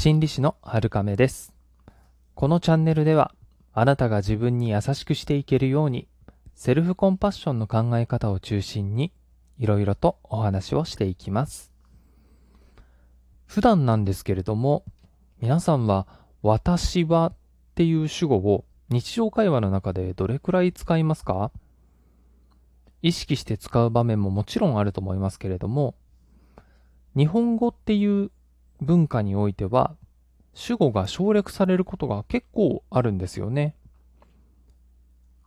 心理師の春亀です。このチャンネルでは、あなたが自分に優しくしていけるように、セルフコンパッションの考え方を中心に、いろいろとお話をしていきます。普段なんですけれども、皆さんは、私はっていう主語を日常会話の中でどれくらい使いますか？意識して使う場面ももちろんあると思いますけれども、日本語っていう文化においては、主語が省略されることが結構あるんですよね。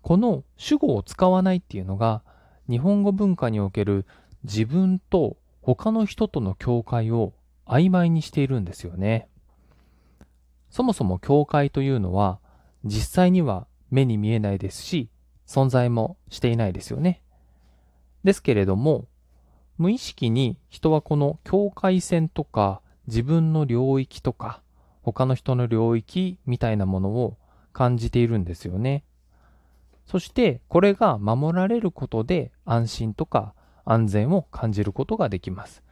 この主語を使わないっていうのが、日本語文化における自分と他の人との境界を曖昧にしているんですよね。そもそも境界というのは、実際には目に見えないですし、存在もしていないですよね。ですけれども、無意識に人はこの境界線とか自分の領域とか他の人の領域みたいなものを感じているんですよね。そしてこれが守られることで安心とか安全を感じることができます。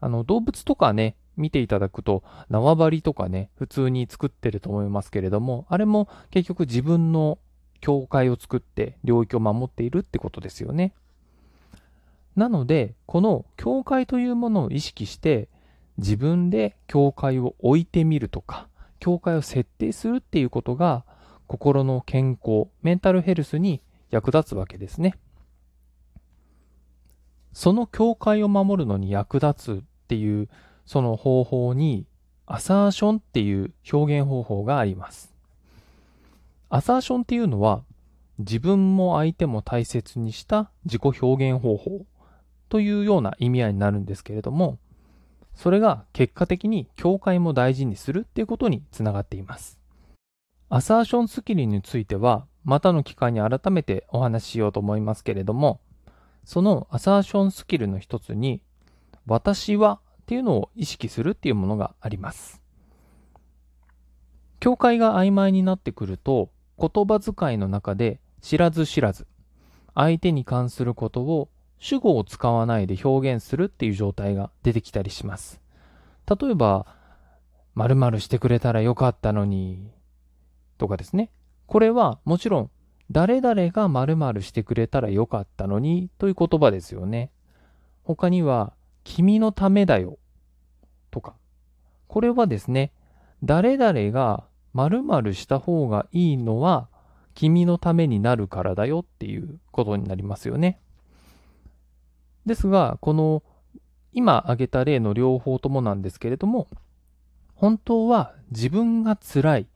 あの動物とかね、見ていただくと縄張りとかね、普通に作ってると思いますけれども、あれも結局自分の境界を作って領域を守っているってことですよね。なので、この境界というものを意識して、自分で境界を置いてみるとか、境界を設定するっていうことが、心の健康、メンタルヘルスに役立つわけですね。その境界を守るのに役立つっていう、その方法に、アサーションっていう表現方法があります。アサーションっていうのは、自分も相手も大切にした自己表現方法というような意味合いになるんですけれども、それが結果的に境界も大事にするっていうことにつながっています。アサーションスキルについては、またの機会に改めてお話ししようと思いますけれども、そのアサーションスキルの一つに、私はっていうのを意識するっていうものがあります。境界が曖昧になってくると、言葉遣いの中で知らず知らず、相手に関することを主語を使わないで表現するっていう状態が出てきたりします。例えば、〇〇してくれたらよかったのに、とかですね。これはもちろん、誰々が〇〇してくれたらよかったのにという言葉ですよね。他には、君のためだよ、とか。これはですね、誰々が〇〇した方がいいのは、君のためになるからだよっていうことになりますよね。ですが、この今挙げた例の両方ともなんですけれども、本当は自分が辛い、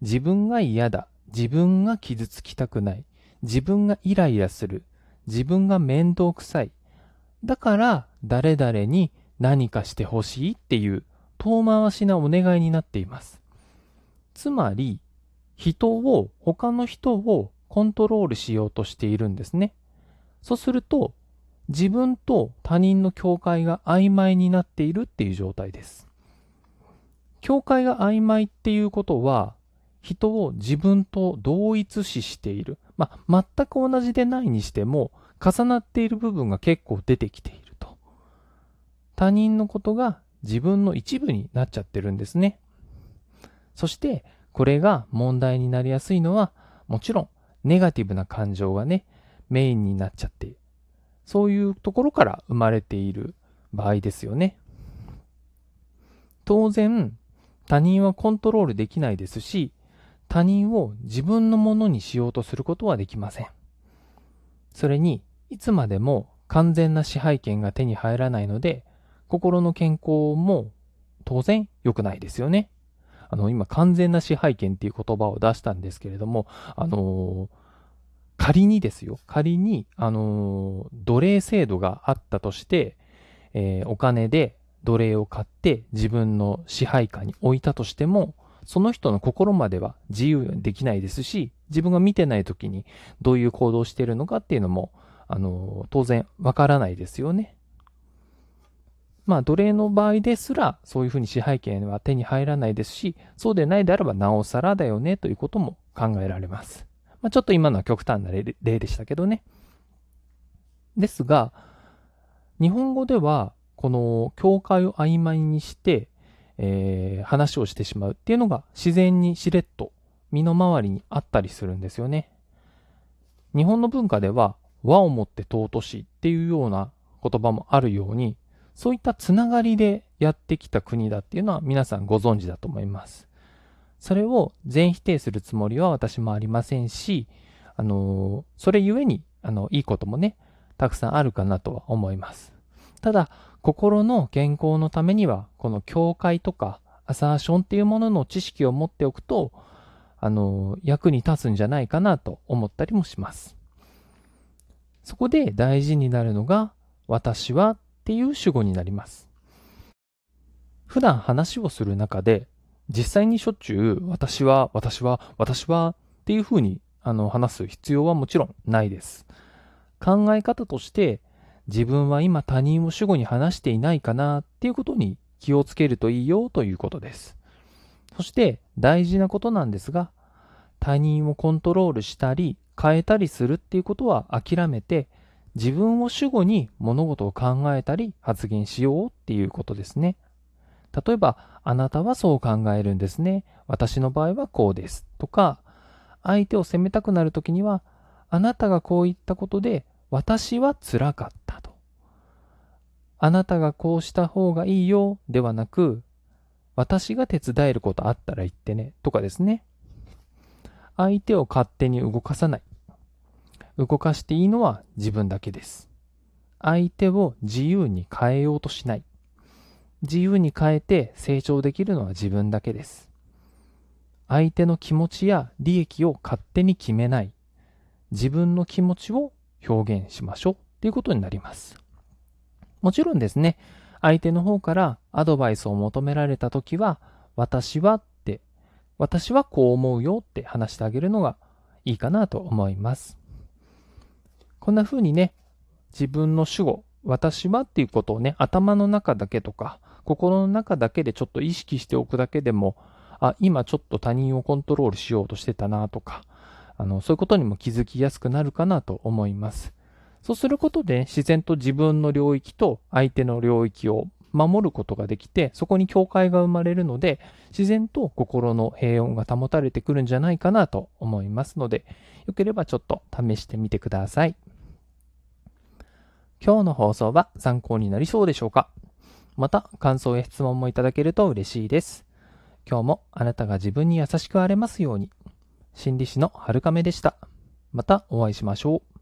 自分が嫌だ、自分が傷つきたくない、自分がイライラする、自分が面倒くさい。だから誰々に何かしてほしいっていう遠回しなお願いになっています。つまり、人を、他の人をコントロールしようとしているんですね。そうすると、自分と他人の境界が曖昧になっているっていう状態です。境界が曖昧っていうことは、人を自分と同一視している。まあ、全く同じでないにしても、重なっている部分が結構出てきていると。他人のことが自分の一部になっちゃってるんですね。そして、これが問題になりやすいのは、もちろん、ネガティブな感情がね、メインになっちゃって。そういうところから生まれている場合ですよね。当然、他人はコントロールできないですし、他人を自分のものにしようとすることはできません。それに、いつまでも完全な支配権が手に入らないので、心の健康も当然良くないですよね。あの、今、完全な支配権っていう言葉を出したんですけれども、あのー仮にですよ、仮に、あのー奴隷制度があったとして、えーお金で奴隷を買って自分の支配下に置いたとしても、その人の心までは自由にできないですし、自分が見てない時にどういう行動をしているのかっていうのも、あのー当然わからないですよね。まあ、奴隷の場合ですら、そういうふうに支配権は手に入らないですし、そうでないであればなおさらだよねということも考えられます。まあ、ちょっと今のは極端な例でしたけどね。ですが、日本語では、この境界を曖昧にして、えー、話をしてしまうっていうのが自然にしれっと身の回りにあったりするんですよね。日本の文化では和をもって尊しっていうような言葉もあるように、そういったつながりでやってきた国だっていうのは皆さんご存知だと思います。それを全否定するつもりは私もありませんし、あのそれゆえに、あの、いいこともね、たくさんあるかなとは思います。ただ、心の健康のためには、この教会とかアサーションっていうものの知識を持っておくと、あの、役に立つんじゃないかなと思ったりもします。そこで大事になるのが、私はっていう主語になります。普段話をする中で、実際にしょっちゅう、私は、私は、私はっていうふうにあの話す必要はもちろんないです。考え方として、自分は今他人を主語に話していないかなっていうことに気をつけるといいよということです。そして大事なことなんですが、他人をコントロールしたり変えたりするっていうことは諦めて、自分を主語に物事を考えたり発言しようっていうことですね。例えば、あなたはそう考えるんですね。私の場合はこうです。とか、相手を責めたくなるときには、あなたがこう言ったことで私は辛かったと。あなたがこうした方がいいよではなく、私が手伝えることあったら言ってねとかですね。相手を勝手に動かさない。動かしていいのは自分だけです。相手を自由に変えようとしない。自由に変えて成長できるのは自分だけです。相手の気持ちや利益を勝手に決めない。自分の気持ちを表現しましょうっていうことになります。もちろんですね、相手の方からアドバイスを求められたときは、私はって、私はこう思うよって話してあげるのがいいかなと思います。こんな風にね、自分の主語、私はっていうことをね、頭の中だけとか、心の中だけでちょっと意識しておくだけでも、あ、今ちょっと他人をコントロールしようとしてたなとか、あの、そういうことにも気づきやすくなるかなと思います。そうすることで、自然と自分の領域と相手の領域を守ることができて、そこに境界が生まれるので、自然と心の平穏が保たれてくるんじゃないかなと思いますので、よければちょっと試してみてください。今日の放送は参考になりそうでしょうか？また、感想や質問もいただけると嬉しいです。今日もあなたが自分に優しくあれますように。心理師の春亀でした。またお会いしましょう。